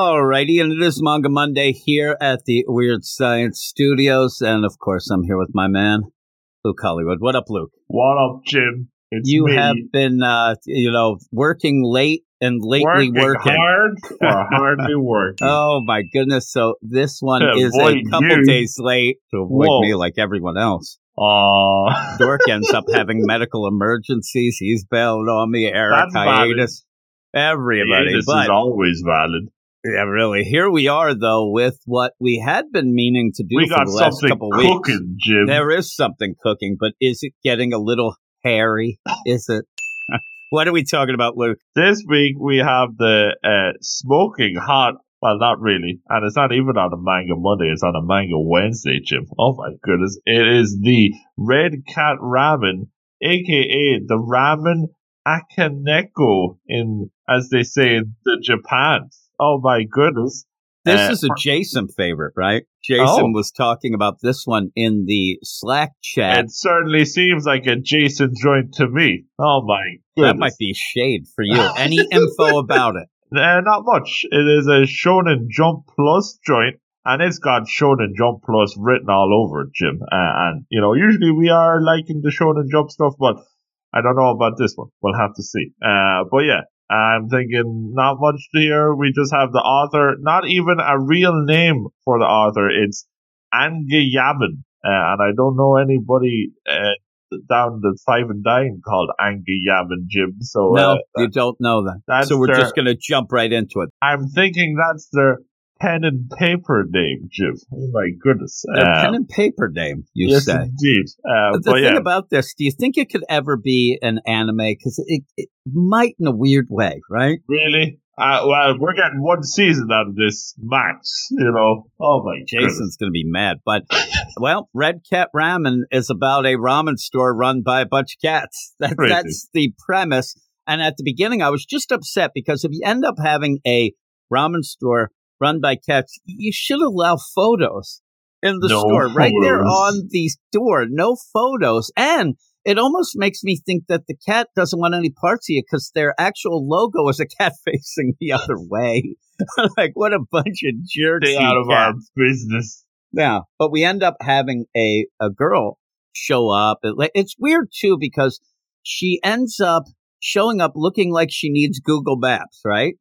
Alrighty, and it is Manga Monday here at the Weird Science Studios, and of course, I'm here with my man, Luke Hollywood. What up, Luke? What up, Jim? It's you me. have been, uh, you know, working late and lately working, working. hard or hardly working. Oh my goodness! So this one To is a couple you. days late to avoid Whoa. me, like everyone else. Aw. Dork ends up having medical emergencies. He's bailed on me. Eric That's valid. hiatus. Everybody, Hiatus but is always valid. Yeah, really. Here we are, though, with what we had been meaning to do we for the last something couple weeks. Jim. There is something cooking, but is it getting a little hairy? Is it? what are we talking about, Luke? This week we have the uh, smoking hot. Well, not really, and it's not even on a Manga Monday. It's on a Manga Wednesday, Jim. Oh my goodness! It is the Red Cat Ramen, aka the Ramen Akaneko, in as they say in the Japan. Oh my goodness! This Uh, is a Jason favorite, right? Jason Oh. was talking about this one in the Slack chat. It certainly seems like a Jason joint to me. Oh my goodness! that might be shade for you. Any info about it? Uh, not much. It is a Shonen Jump Plus joint, and it's got Shonen Jump Plus written all over it, Jim. Uh, and you know, usually we are liking the Shonen Jump stuff, but I don't know about this one. We'll have to see. Uh, but yeah, I'm thinking not much here. We just have the author, not even a real name for the author. It's Angyaman, uh, and I don't know anybody uh, down the five and nine called Angyaman, Jim. So No, uh, you don't know that. So we're their- just going to jump right into it. I'm thinking that's their pen and paper name, Jim. Oh my goodness. Uh, pen and paper name, you yes, say. indeed. Uh, But the thing yeah, about this, do you think it could ever be an anime? Because it, it might in a weird way, right? really? Uh, well, we're getting one season out of this max, you know. Oh my. Jason's going to be mad. But, well, Red Cat Ramen is about a ramen store run by a bunch of cats. That, that's the premise. And at the beginning, I was just upset because if you end up having a ramen store run by cats, you should allow photos in the No store right there on the door. No photos. And it almost makes me think that the cat doesn't want any parts of you because their actual logo is a cat facing the other way. like, what a bunch of jerks. Stay out of our business. Yeah, but we end up having a a girl show up. It, it's weird too because she ends up showing up looking like she needs Google Maps, right?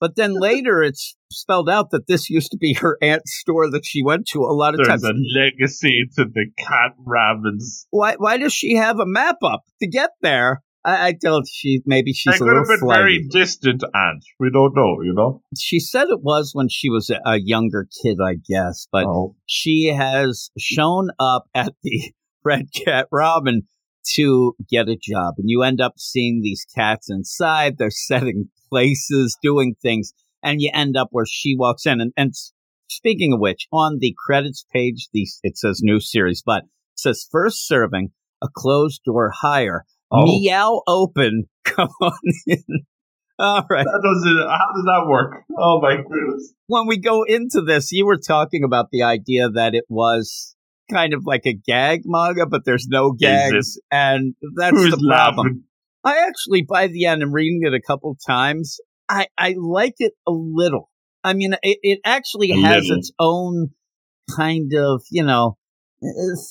But then later it's spelled out that this used to be her aunt's store that she went to a lot of There's times. a legacy to the cat ramens. why why does she have a map up to get there? I, I don't. She maybe she's a could little have been flighty. very distant, aunt. We don't know, you know. She said it was when she was a, younger kid, I guess, but oh. she has shown up at the Red Cat Ramen to get a job. And you end up seeing these cats inside. They're setting places, doing things. And you end up where she walks in. And, and speaking of which, on the credits page, the, it says new series, but it says first serving, a closed door hire. Oh. Meow open. Come on in. All right. That doesn't. How does that work? Oh my goodness. when we go into this, you were talking about the idea that it was kind of like a gag manga, but there's no gags, and that's Who's the problem. laughing? I actually, by the end, I'm reading it a couple times, I I like it a little. I mean, it, it actually A has little. its own kind of you know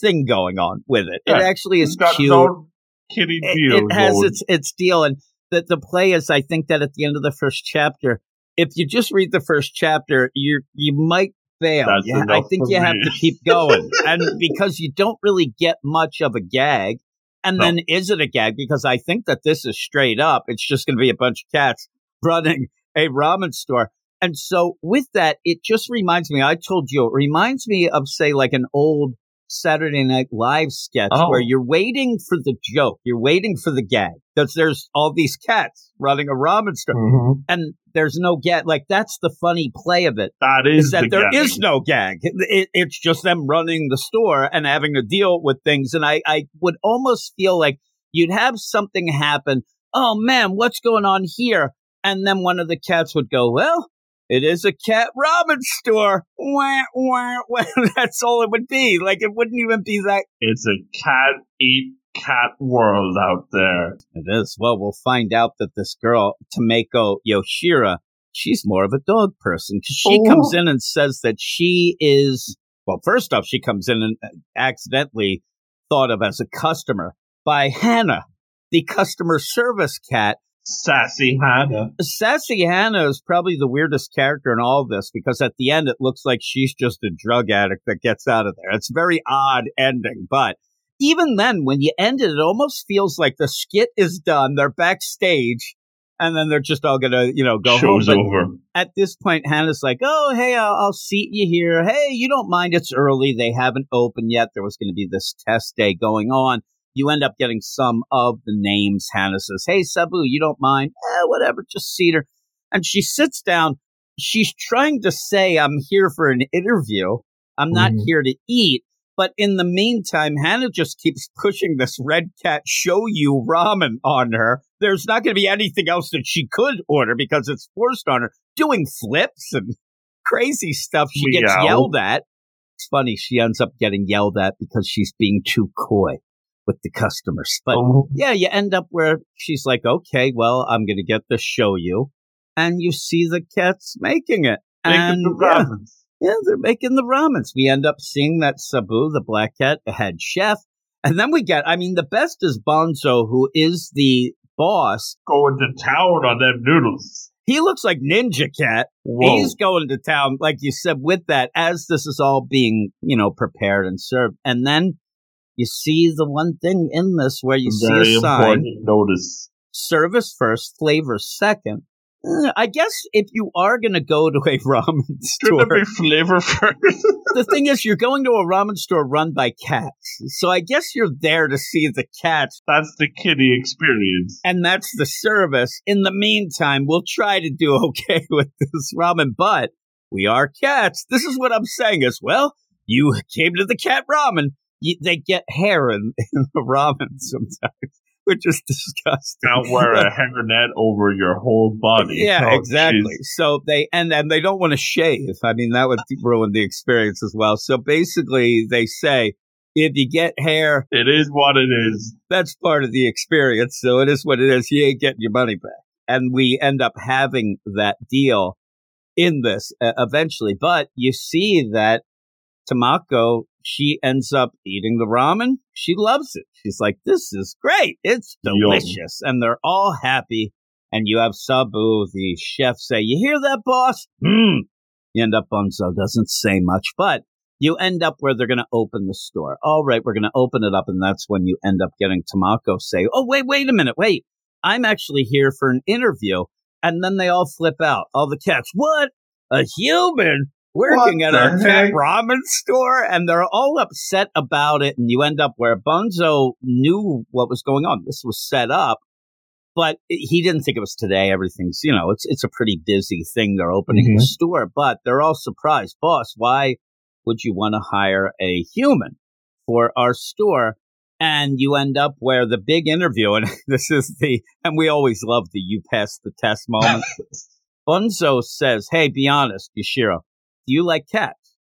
thing going on with it. It actually is It's cute own kitty it, it has going. its its deal and that the play is i think that at the end of the first chapter if you just read the first chapter you you might fail. That's Yeah, i think you have to keep going. And because you don't really get much of a gag and No. then is it a gag? Because i think that this is straight up it's just going to be a bunch of cats running a ramen store. And so with that it just reminds me i told you it reminds me of say like an old Saturday Night Live sketch Oh. where you're waiting for the joke, you're waiting for the gag because there's all these cats running a ramen store, Mhm. and there's no gag. Like that's the funny play of it That is, is that the there gag. is no gag. It- it's just them running the store and having to deal with things. And I, I would almost feel like you'd have something happen. Oh man, what's going on here? And then one of the cats would go, well, it is a cat Ramen store. Wah, wah, wah. That's all it would be. Like it wouldn't even be that. It's a cat eat cat world out there. It is. Well, we'll find out that this girl, Tamako Yashiro, she's more of a dog person because she Oh. comes in and says that she is, well, first off, she comes in and uh, accidentally thought of as a customer by Hannah, the customer service cat. Sassy Hannah. Sassy Hannah is probably the weirdest character in all of this because at the end it looks like she's just a drug addict that gets out of there. It's a very odd ending, but even then, when you end it, it almost feels like the skit is done. They're backstage, and then they're just all gonna, you know, go Show's home. Over. at this point, Hannah's like, "Oh, hey, I'll, I'll seat you here. Hey, you don't mind? It's early. They haven't opened yet. There was going to be this test day going on." You end up getting some of the names. Hannah says, "Hey, Sabu, you don't mind? Eh, whatever. Just seat her." And she sits down. She's trying to say, "I'm here for an interview. I'm not Mhm. here to eat." But in the meantime, Hannah just keeps pushing this red cat shoyu ramen on her. There's not going to be anything else that she could order because it's forced on her. Doing flips and crazy stuff. She gets Meow. yelled at. It's funny. She ends up getting yelled at because she's being too coy with the customers. But Oh, yeah, you end up where she's like, okay, well, I'm going to get the shoyu. And you see the cats making it. making and the yeah, ramens. yeah, they're making the ramens. We end up seeing that Sabu, the black cat, head chef. And then we get, I mean, the best is Bunzo, who is the boss. Going to town on them noodles. He looks like Ninja Cat. Whoa. He's going to town, like you said, with that as this is all being, you know, prepared and served. And then you see the one thing in this where you Very see a sign notice. service first, flavor second. Eh, I guess if you are going to go to a ramen store, be flavor first? the thing is, you're going to a ramen store run by cats. So I guess you're there to see the cats, That's the kitty experience. and that's the service. In the meantime, we'll try to do okay with this ramen, but we are cats. This is what I'm saying as well. You came to the cat ramen. You, they get hair in, in the ramen sometimes, which is disgusting. Can't wear a hairnet over your whole body. Yeah, Oh, exactly. jeez. So they and and they don't want to shave. I mean, that would ruin the experience as well. So basically, they say if you get hair, It is what it is. that's part of the experience. So it is what it is. You ain't getting your money back. And we end up having that deal in this uh, eventually. But you see that Tamako, she ends up eating the ramen. She loves it. She's like, this is great. It's Yum. delicious. And they're all happy. And you have Sabu, the chef, say, You hear that, boss? Hmm. You end up, Bunzo doesn't say much, but you end up where they're going to open the store. All right, we're going to open it up. And that's when you end up getting Tamako say, Oh, wait, wait a minute. Wait, I'm actually here for an interview. And then they all flip out. All the cats, What? A human? Working What at cat heck? ramen store? And they're all upset about it. And you end up where Bunzo knew what was going on. This was set up. But he didn't think it was today. Everything's, you know, it's it's a pretty busy thing. They're opening the mm-hmm. store, but they're all surprised. Boss, why would you want to hire a human for our store? And you end up where the big interview, and this is the, and we always love the you pass the test moment. Bunzo says, Hey, be honest, Yashiro, do you like cats?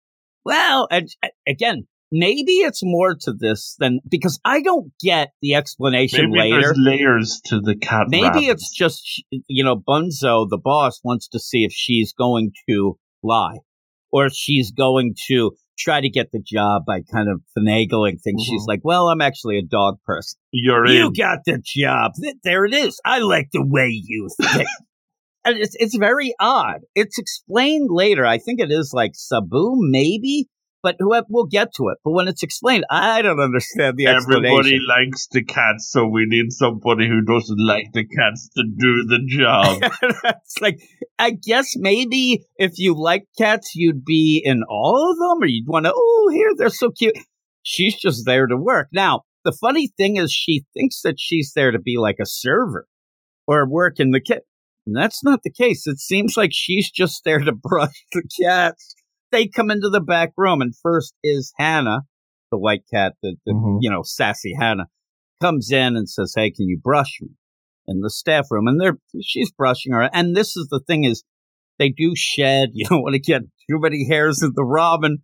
Well, and, again, maybe it's more to this than because I don't get the explanation Maybe later. there's layers to the cat. Maybe ramen. it's just, you know, Bunzo, the boss, wants to see if she's going to lie or if she's going to try to get the job by kind of finagling things. She's Mhm. like, well, I'm actually a dog person. you're You in. got the job. There it is. I like the way you think. It's, it's very odd. It's explained later. I think it is like Sabu, maybe, but we'll get to it. But when it's explained, I don't understand the explanation. Everybody likes the cats, so we need somebody who doesn't like the cats to do the job. it's like I guess maybe if you like cats, you'd be in all of them, or you'd want to. Oh, here they're so cute. she's just there to work. Now, the funny thing is she thinks that she's there to be like a server or work in the kitchen. And that's not the case. It seems like she's just there to brush the cats. They come into the back room and first is Hannah, the white cat, the, the Mhm. you know, sassy Hannah, comes in and says, Hey, can you brush me? In the staff room. And they're she's brushing her. And this is the thing is they do shed. You don't want to get too many hairs in the ramen.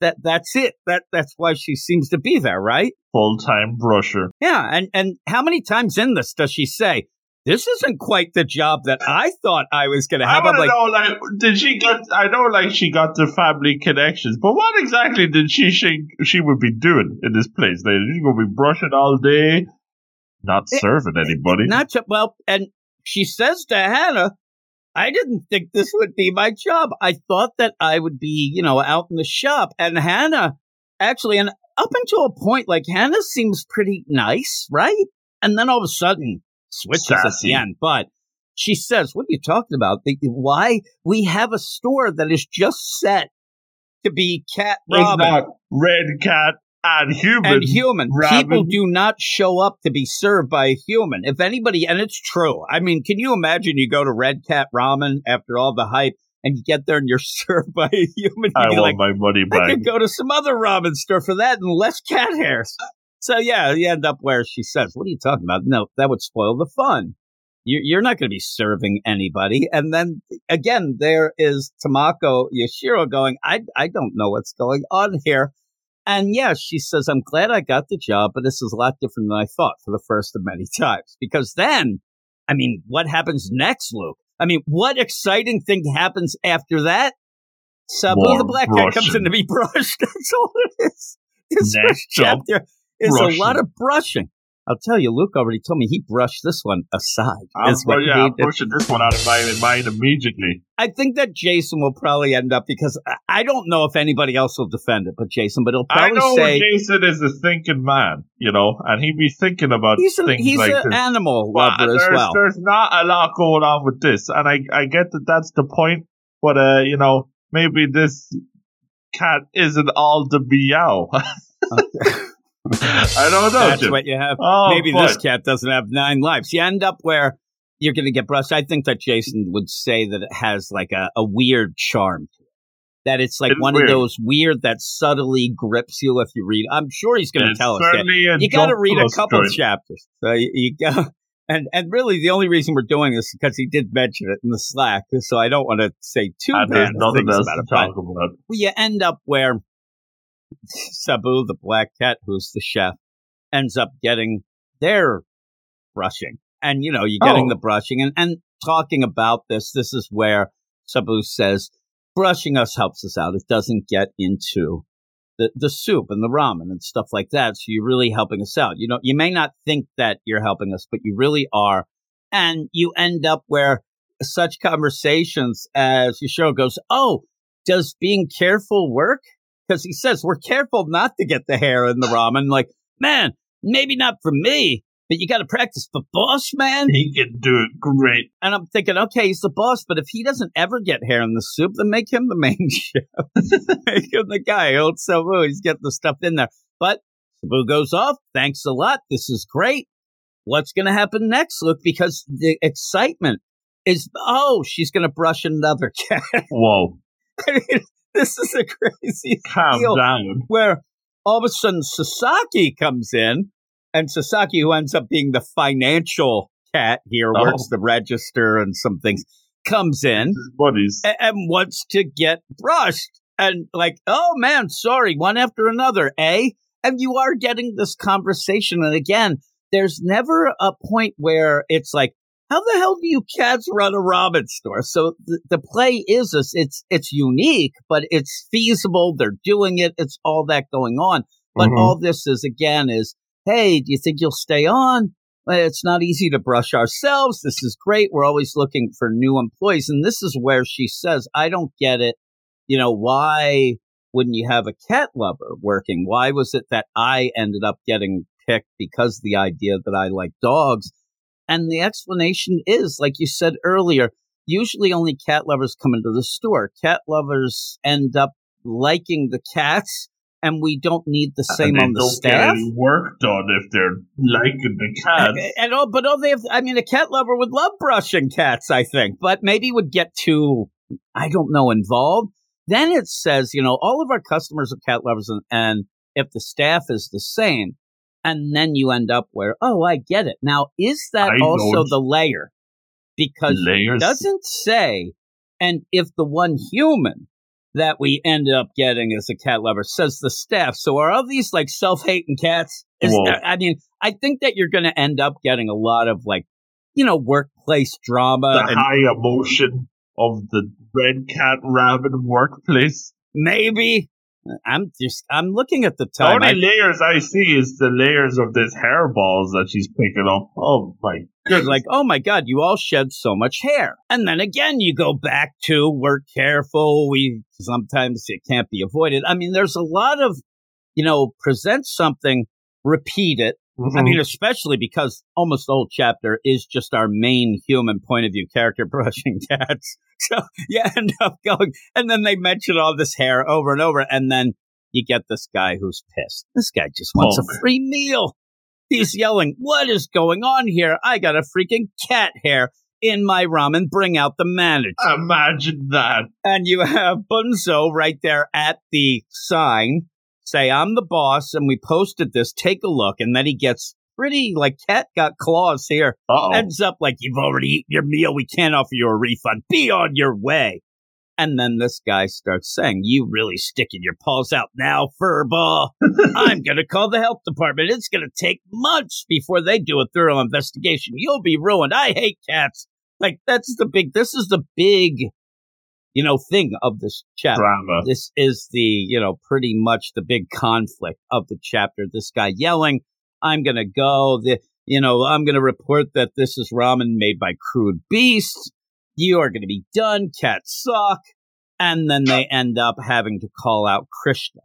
That that's it. That that's why she seems to be there, right? Full time brusher. Yeah, and and how many times in this does she say, "This isn't quite the job that I thought I was going to have"? I'm to like, know, like, did she get? I know, like, she got the family connections, but what exactly did she think she would be doing in this place? Like, she's gonna be brushing all day, not It- serving eh, anybody. not to, well, and she says to Hannah, "I didn't think this would be my job. I thought that I would be, you know, out in the shop." And Hannah, actually, and up until a point, like Hannah seems pretty nice, right? And then all of a sudden, switches at the end, but. She says, "What are you talking about? The- Why we have a store that is just set to be cat Ramen red cat and human. and human. Ramen. People do not show up to be served by a human. If anybody, and it's true. I mean, can you imagine you go to Red Cat Ramen after all the hype and you get there and you're served by a human? I want like, my money I back. could go to some other ramen store for that and less cat hairs. So yeah, you end up where she says, "What are you talking about? No, that would spoil the fun. You- You're not going to be serving anybody." And then again, there is Tamako Yashiro going, "I I don't know what's going on here." And yeah, she says, "I'm glad I got the job, but this is a lot different than I thought for the first of many times." Because then, I mean, what happens next, Luke? I mean, what exciting thing happens after that? Sabu the black cat comes in to be brushed. That's all it is. This Next chapter is a lot of brushing. I'll tell you, Luke already told me he brushed this one aside. I'm, is yeah, I'm pushing this one out of my mind immediately. I think that Jason will probably end up because I- I don't know if anybody else will defend it, but Jason, but he'll I probably know say Jason is a thinking man, you know, and he'd be thinking about he's an things he's like an this. animal But lover as there's, well. there's not a lot going on with this, and I I get that that's the point, but uh, you know, maybe this cat isn't all the meow. I don't know. That's Jim. what you have. oh, Maybe but this cat doesn't have nine lives. You end up where you're going to get brushed. I think that Jason would say that it has like a, a weird charm to it. That it's like It's one weird. of those weird that subtly grips you if you read. I'm sure he's going to tell us that. You got to read a couple joint. chapters. So you, you go. And and really, the only reason we're doing this is because he did mention it in the Slack. So I don't want to say too And bad there's of nothing things about it. But about. you end up where Sabu, the black cat, who's the chef, ends up getting their brushing. And, you know, you're getting Oh. the brushing and, and talking about this. This is where Sabu says, brushing us helps us out. It doesn't get into the, the soup and the ramen and stuff like that. So you're really helping us out. You know, you may not think that you're helping us, but you really are. And you end up where such conversations as your show goes, Oh, does being careful work? Because he says we're careful not to get the hair in the ramen. Like, man, maybe not for me, but you got to practice for boss man. He can do it great. And I'm thinking, okay, he's the boss, but if he doesn't ever get hair in the soup, then make him the main chef. make him the guy. Old Sabu, he's getting the stuff in there. But Sabu goes off. Thanks a lot. This is great. What's going to happen next, Luke? Because the excitement is, oh, she's going to brush another cat. Whoa, I mean, this is a crazy calm deal down. where all of a sudden Sasaki comes in, and Sasaki, who ends up being the financial cat here, Oh. works the register and some things, comes in buddies. a- and wants to get brushed. And like, oh man, sorry, one after another, eh? And you are getting this conversation. And again, there's never a point where it's like, how the hell do you cats run a ramen store? So the, the play is this, it's, it's unique, but it's feasible. They're doing it. It's all that going on. But Mhm. all this is again is, hey, do you think you'll stay on? It's not easy to brush ourselves. This is great. We're always looking for new employees. And this is where she says, I don't get it. You know, why wouldn't you have a cat lover working? Why was it that I ended up getting picked because the idea that I like dogs? And the explanation is, like you said earlier, usually only cat lovers come into the store. Cat lovers end up liking the cats and we don't need the same on the staff. get any work done if they're liking the cat. And, and all, but all they have, I mean, a cat lover would love brushing cats, I think, but maybe would get too, I don't know, involved. Then it says, you know, all of our customers are cat lovers, and, and if the staff is the same, and then you end up where, oh, I get it. Now, is that I also the layer? Because it doesn't say, and if the one human that we end up getting as a cat lover says the staff. So are all these like self-hating cats? Is there, I mean, I think that you're going to end up getting a lot of like, you know, workplace drama the and high emotion of the red cat ramen workplace. maybe I'm just I'm looking at the The time. only I- layers I see is the layers of this hairballs that she's picking up. Oh my goodness! like, oh my God, you all shed so much hair. And then again, you go back to work careful. We sometimes it can't be avoided. I mean, there's a lot of, you know, present something, repeat it. I mean, mm-hmm. especially because almost the whole chapter is just our main human point of view character brushing cats. So you end up going, and then they mention all this hair over and over, and then you get this guy who's pissed. This guy just wants a oh. free meal. He's yelling, What is going on here? I got a freaking cat hair in my ramen. Bring out the manager. imagine that. And you have Bunzo right there at the sign say, I'm the boss, and we posted this. Take a look. And then he gets pretty like cat got claws here. Uh-oh. Ends up like, You've already eaten your meal. We can't offer you a refund. Be on your way. And then this guy starts saying, You really sticking your paws out now, furball. I'm going to call the health department. It's going to take months before they do a thorough investigation. You'll be ruined. I hate cats. Like, that's the big, this is the big, you know, thing of this chapter. Drama. This is the, you know, pretty much the big conflict of the chapter. This guy yelling, I'm going to go. The, you know, I'm going to report that this is ramen made by crude beasts. You are going to be done. Cats suck. And then they end up having to call out Krishna.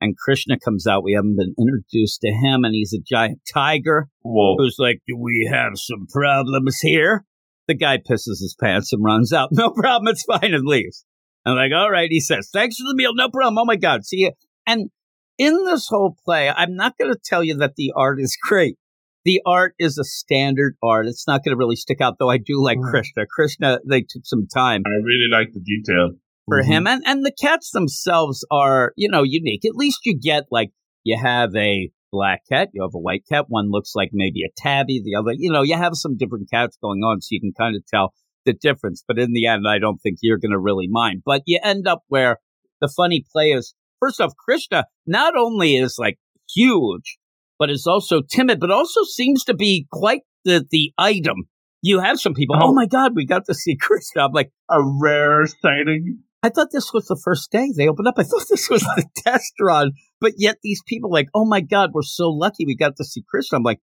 And Krishna comes out. We haven't been introduced to him, and he's a giant tiger Whoa. who's like, Do we have some problems here? The guy pisses his pants and runs out. No problem, it's fine, and leaves. I'm like, All right, he says, Thanks for the meal, no problem. Oh my God, see you. And in this whole play, I'm not going to tell you that the art is great. The art is a standard art. It's not going to really stick out, though I do like Mm. Krishna. Krishna, they took some time I really like the detail. for Mhm. him. And and the cats themselves are, you know, unique. At least you get like you have a black cat, you have a white cat. One looks like maybe a tabby, the other, you know, you have some different cats going on, so you can kind of tell the difference. But in the end, I don't think you're going to really mind. But you end up where the funny play is. First off, Krishna not only is like huge, but is also timid, but also seems to be quite the the item. You have some people. Oh, Oh. my God, we got to see Krishna. I'm like. A rare sighting. I thought this was the first day they opened up. I thought this was the test run, but yet these people like, oh my god, we're so lucky we got to see Krishna. I'm like,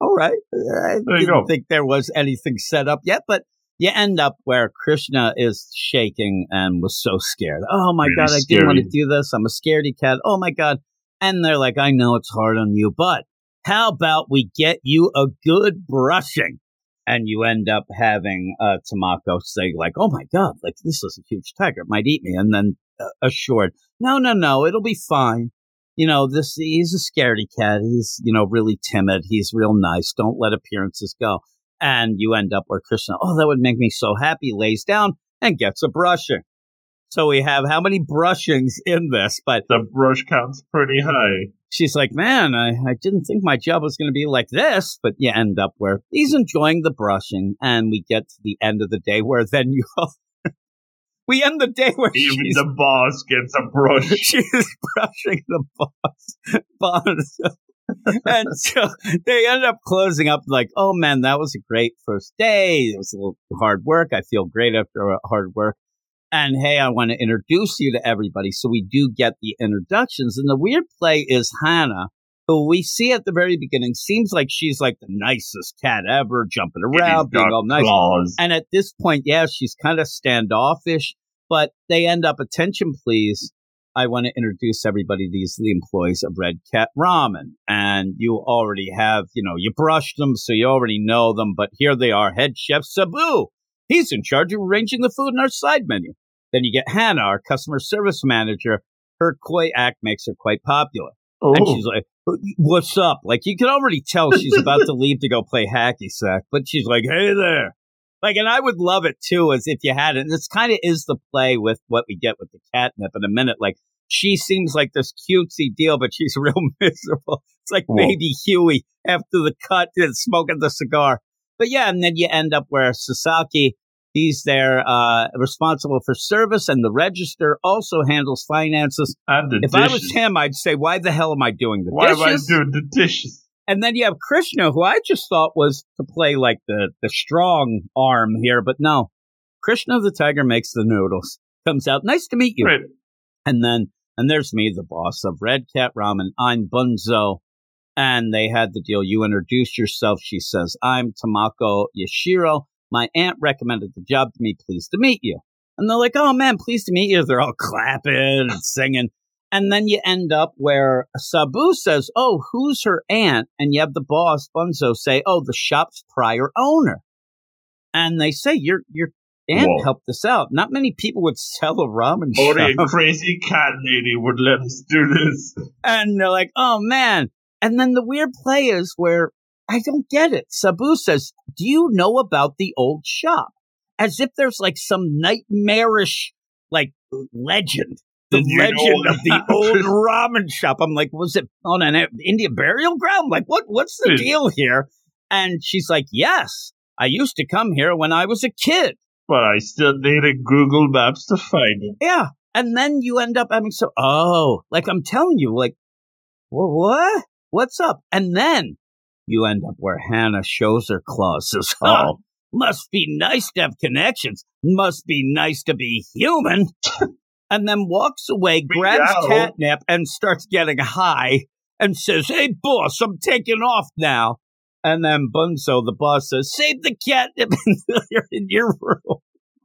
all right, I didn't go. think there was anything set up yet, but you end up where Krishna is shaking and was so scared. Oh my Really god, I didn't want to do this. I'm a scaredy cat. Oh my god, and they're like, I know it's hard on you, but how about we get you a good brushing? And you end up having uh, Tamako say like, "Oh my god, like this is a huge tiger, it might eat me," and then uh, assured, "No, no, no, it'll be fine." You know, this he's a scaredy cat. He's you know really timid. He's real nice. Don't let appearances go. And you end up where Krishna, oh, that would make me so happy. Lays down and gets a brushing. So we have how many brushings in this? But The brush count's pretty high. she's like, man, I, I didn't think my job was going to be like this. But you end up where he's enjoying the brushing, and we get to the end of the day where then you. we end the day where Even she's, the boss gets a brush. she's brushing the boss. boss. and so they end up closing up like, oh man, that was a great first day. It was a little hard work. I feel great after hard work. And hey, I want to introduce you to everybody. So we do get the introductions. And the weird play is Hannah, who we see at the very beginning, seems like she's like the nicest cat ever, jumping around, being all nice. claws. And at this point, yeah, she's kind of standoffish, but they end up, attention please. I want to introduce everybody. These are the employees of Red Cat Ramen. And you already have, you know, you brushed them, so you already know them, but here they are. Head chef Sabu. He's in charge of arranging the food in our side menu. Then you get Hannah, our customer service manager. her coy act makes her quite popular. Oh, And she's like, What's up? Like, you can already tell she's about to leave to go play hacky sack, but she's like, Hey there. Like, and I would love it too, as if you had it. And this kind of is the play with what we get with the catnip in a minute. Like, she seems like this cutesy deal, but she's real miserable. It's like Whoa. baby Huey after the cut and smoking the cigar. But yeah, and then you end up where Sasaki, he's there, uh, responsible for service and the register also handles finances. and the If dishes. I was him, I'd say, why the hell am I doing the Why dishes? am I doing the dishes? And then you have Krishna, who I just thought was to play like the, the strong arm here, but no. Krishna the tiger makes the noodles. Comes out, nice to meet you. Right. And then, and there's me, the boss of Red Cat Ramen. I'm Bunzo. And they had the deal. You introduce yourself. She says, I'm Tamako Yashiro. My aunt recommended the job to me. Pleased to meet you. And they're like, oh man, pleased to meet you. They're all clapping and singing. And then you end up where Sabu says, Oh, who's her aunt? And you have the boss, Bunzo, say, Oh, the shop's prior owner. And they say, Your your aunt Whoa. helped us out. Not many people would sell a ramen Only shop. a crazy cat lady would let us do this. And they're like, Oh man. And then the weird play is where I don't get it. Sabu says, Do you know about the old shop? As if there's like some nightmarish like legend. The Did you know legend of the old ramen shop. I'm like, was it on an Indian burial ground? Like, what? What's the Hmm. deal here? And she's like, yes, I used to come here when I was a kid. But I still needed Google Maps to find it. Yeah. And then you end up having so, oh, like I'm telling you, like, what? What's up? And then you end up where Hannah shows her claws, says, oh, must be nice to have connections. Must be nice to be human. and then walks away, grabs catnip, and starts getting high and says, Hey, boss, I'm taking off now. And then Bunzo, the boss, says, Save the catnip until you're in your room.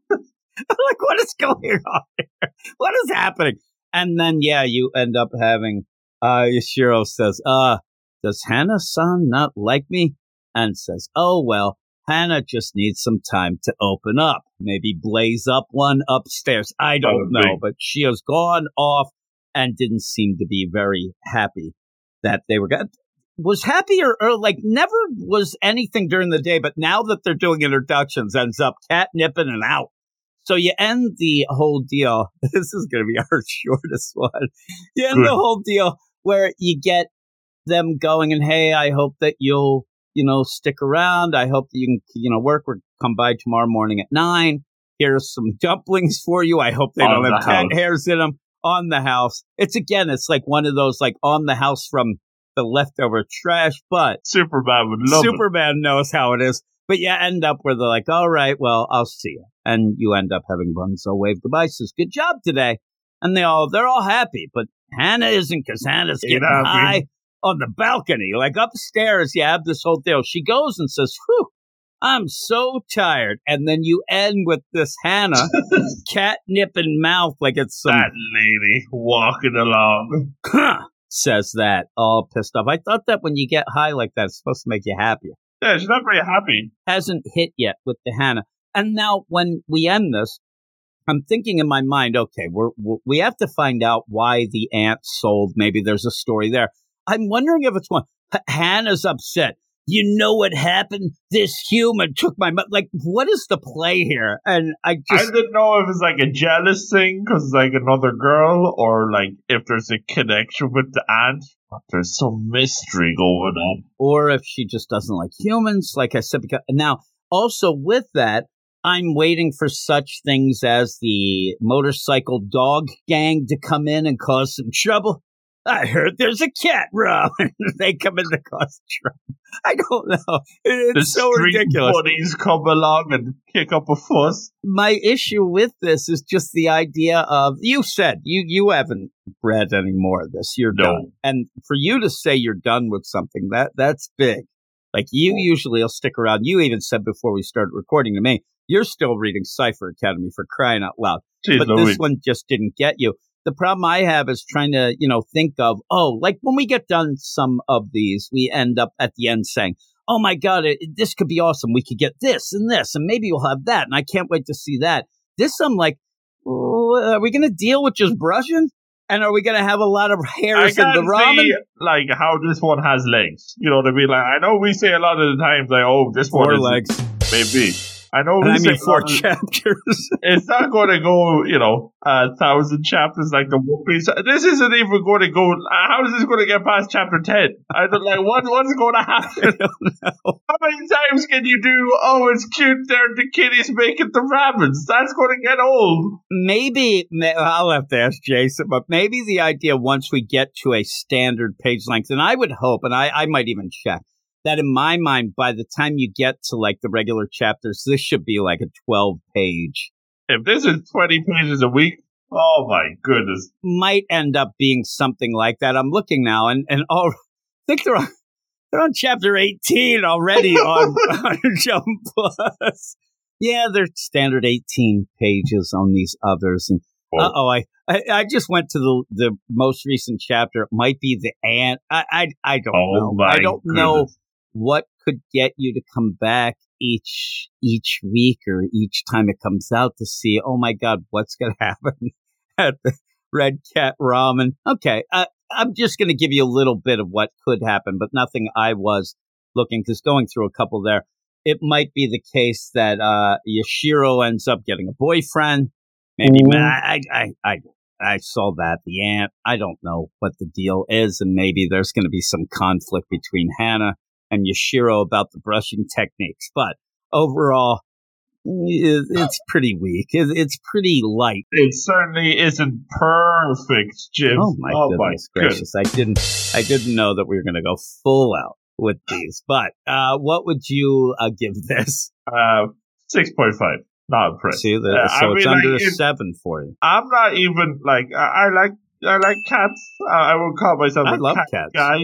I'm like, what is going on here? What is happening? And then, yeah, you end up having uh, Yashiro says, uh, does Hannah san not like me? And says, oh, well, Hannah just needs some time to open up. Maybe blaze up one upstairs. I don't know, but she has gone off and didn't seem to be very happy that they were got was happy or, or er, like never was anything during the day, but now that they're doing introductions, ends up catnipping and out. So you end the whole deal. This is going to be our shortest one. You end Good. the whole deal where you get them going and hey, I hope that you'll you know stick around. I hope that you can you know work. We're come by tomorrow morning at nine. Here's some dumplings for you. I hope they On don't have the cat house. hairs in them on the house. It's again, it's like one of those like on the house from the leftover trash, but Superman would love it. Superman knows how it is. But you end up where they're like, all right, well, I'll see you. And you end up having Bunzo wave goodbye, says, good job today. And they all, they're all happy, but Hannah isn't because Hannah's getting high on the balcony. Like upstairs, you have this whole deal. She goes and says, whew, I'm so tired. And then you end with this Hannah catnip in mouth like it's some That lady walking along. huh, says that all pissed off. I thought that when you get high like that, it's supposed to make you happier. Yeah, she's not very happy. hasn't hit yet with the Hannah. And now when we end this, I'm thinking in my mind, okay, we're, we we have to find out why the aunt sold. Maybe there's a story there. I'm wondering if it's one. Hannah's upset. You know what happened? This human took my mo-" like. What is the play here? And I just. I didn't know if it's like a jealous thing because it's like another girl, or like if there's a connection with the aunt. But there's some mystery going on. or if she just doesn't like humans. Like I said, because now also with that, I'm waiting for such things as the motorcycle dog gang to come in and cause some trouble. I heard there's a cat run. they come in the trouble. I don't know. It- The It's so street ridiculous. buddies come along and kick up a fuss. My issue with this is just the idea of you said you you haven't read any more of this. You're No. done. And for you to say you're done with something, that that's big. Like you usually will stick around. You even said before we started recording to me, you're still reading Cipher Academy for crying out loud. Jeez but Louise. this one just didn't get you. The problem I have is trying to, you know, think of, oh, like when we get done some of these, we end up at the end saying, oh my God, it, this could be awesome. We could get this and this, and maybe we'll have that. And I can't wait to see that. This, I'm like, oh, are we going to deal with just brushing? And are we going to have a lot of hairs in the ramen? see like how this one has legs. You know what I mean? Like I know we say a lot of the times like, oh, this one Four is legs. maybe. I know I mean four a lot of- chapters. it's not going to go, you know, a thousand chapters like the One Piece. This isn't even going to go. How is this going to get past chapter ten? I don't like what what's going to happen. How many times can you do? Oh, it's cute. There, the kitty's making the rabbits. That's going to get old. maybe I'll have to ask Jason, but maybe the idea once we get to a standard page length, and I would hope, and I, I might even check that in my mind, by the time you get to like the regular chapters, this should be like a 12 page, If this is twenty pages a week, oh my goodness. might end up being something like that. I'm looking now and, and oh, I think they're on, they're on chapter 18 already on, on Jump Plus. Yeah, they're standard 18 pages on these others. And Uh oh, I, I I just went to the the most recent chapter. It might be the ant. I I, I don't Oh know. I don't know goodness. What could get you to come back each each week or each time it comes out to see. Oh my God, what's going to happen at the Red Cat Ramen? Okay, I, I'm just going to give you a little bit of what could happen, but nothing I was looking because going through a couple there. It might be the case that uh, Yashiro ends up getting a boyfriend. Maybe Ooh. I, I, I, I saw that the ant. I don't know what the deal is, and maybe there's going to be some conflict between Hannah and Yashiro about the brushing techniques. But overall, it's pretty weak. It's pretty light. It certainly isn't perfect, Jim. Oh my goodness gracious! I didn't, I didn't know that we were going to go full out with these. But uh, what would you uh, give this? Uh, six point five. Not impressed. See, the, Uh, so I it's mean, under like, a seven for you. I'm not even like I, I like I like cats. Uh, I would call myself I a love cat cats. guy,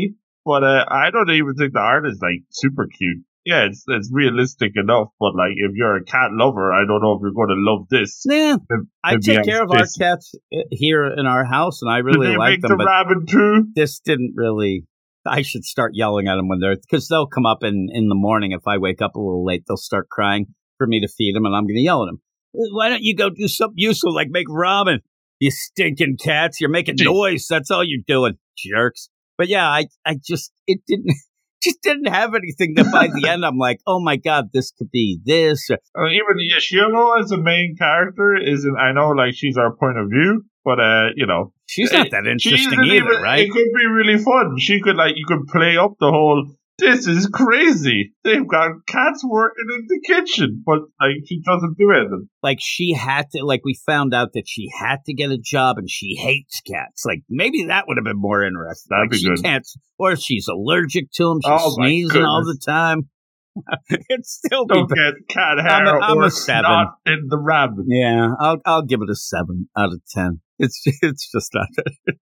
but uh, I don't even think the art is like super cute. Yeah, it's it's realistic enough, but like if you're a cat lover, I don't know if you're going to love this. Yeah, If- I if take care of our cats uh, here in our house, and I really like make them. the But rabbit too? this didn't really. I should start yelling at them when they're because they'll come up in in the morning if I wake up a little late. They'll start crying for me to feed them, and I'm going to yell at them. Why don't you go do something useful like make ramen? You stinking cats! You're making noise. That's all you're doing, jerks. But yeah, I I just it didn't just didn't have anything that by the end I'm like, oh my god, this could be this. Or, Uh, even Yashiro as the main character isn't. I know, like she's our point of view, but uh, you know, She's not that interesting either, even- right? It could be really fun. She could like you could play up the whole. This is crazy. They've got cats working in the kitchen, but like she doesn't do anything. like she had to like we found out that she had to get a job and she hates cats like maybe that would have been more interesting That'd like be she good. can't or she's allergic to them she's Oh, sneezing all the time it's still be Don't better. get cat I'm hair a- I'm or a seven. in the ramen. yeah i'll i'll give it a seven out of ten it's it's just not that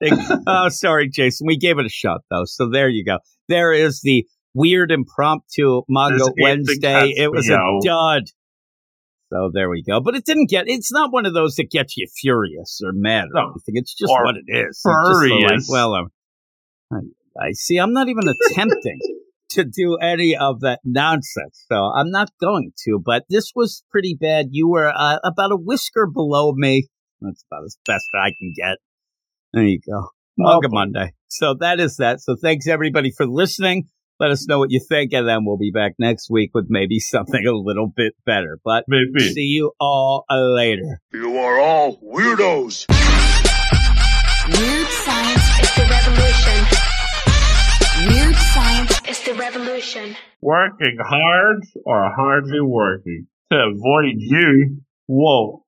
interesting. oh sorry jason we gave it a shot though so there you go there is the weird impromptu manga This ain't the wednesday it was a dud so there we go. But it didn't get. It's not one of those that gets you furious or mad or No. anything. It's just what it is. Just like, furious. well, um, I, I see. I'm not even attempting to do any of that nonsense, so I'm not going to. But this was pretty bad. You were uh, about a whisker below me. That's about as best I can get. There you go. Manga boy. Monday. So that is that. So thanks everybody for listening. Let us know what you think, and then we'll be back next week with maybe something a little bit better. But Maybe. see you all later. You are all weirdos. Weird science It's the revolution. Weird science. It's the revolution. Working hard or hardly working to avoid you. Whoa.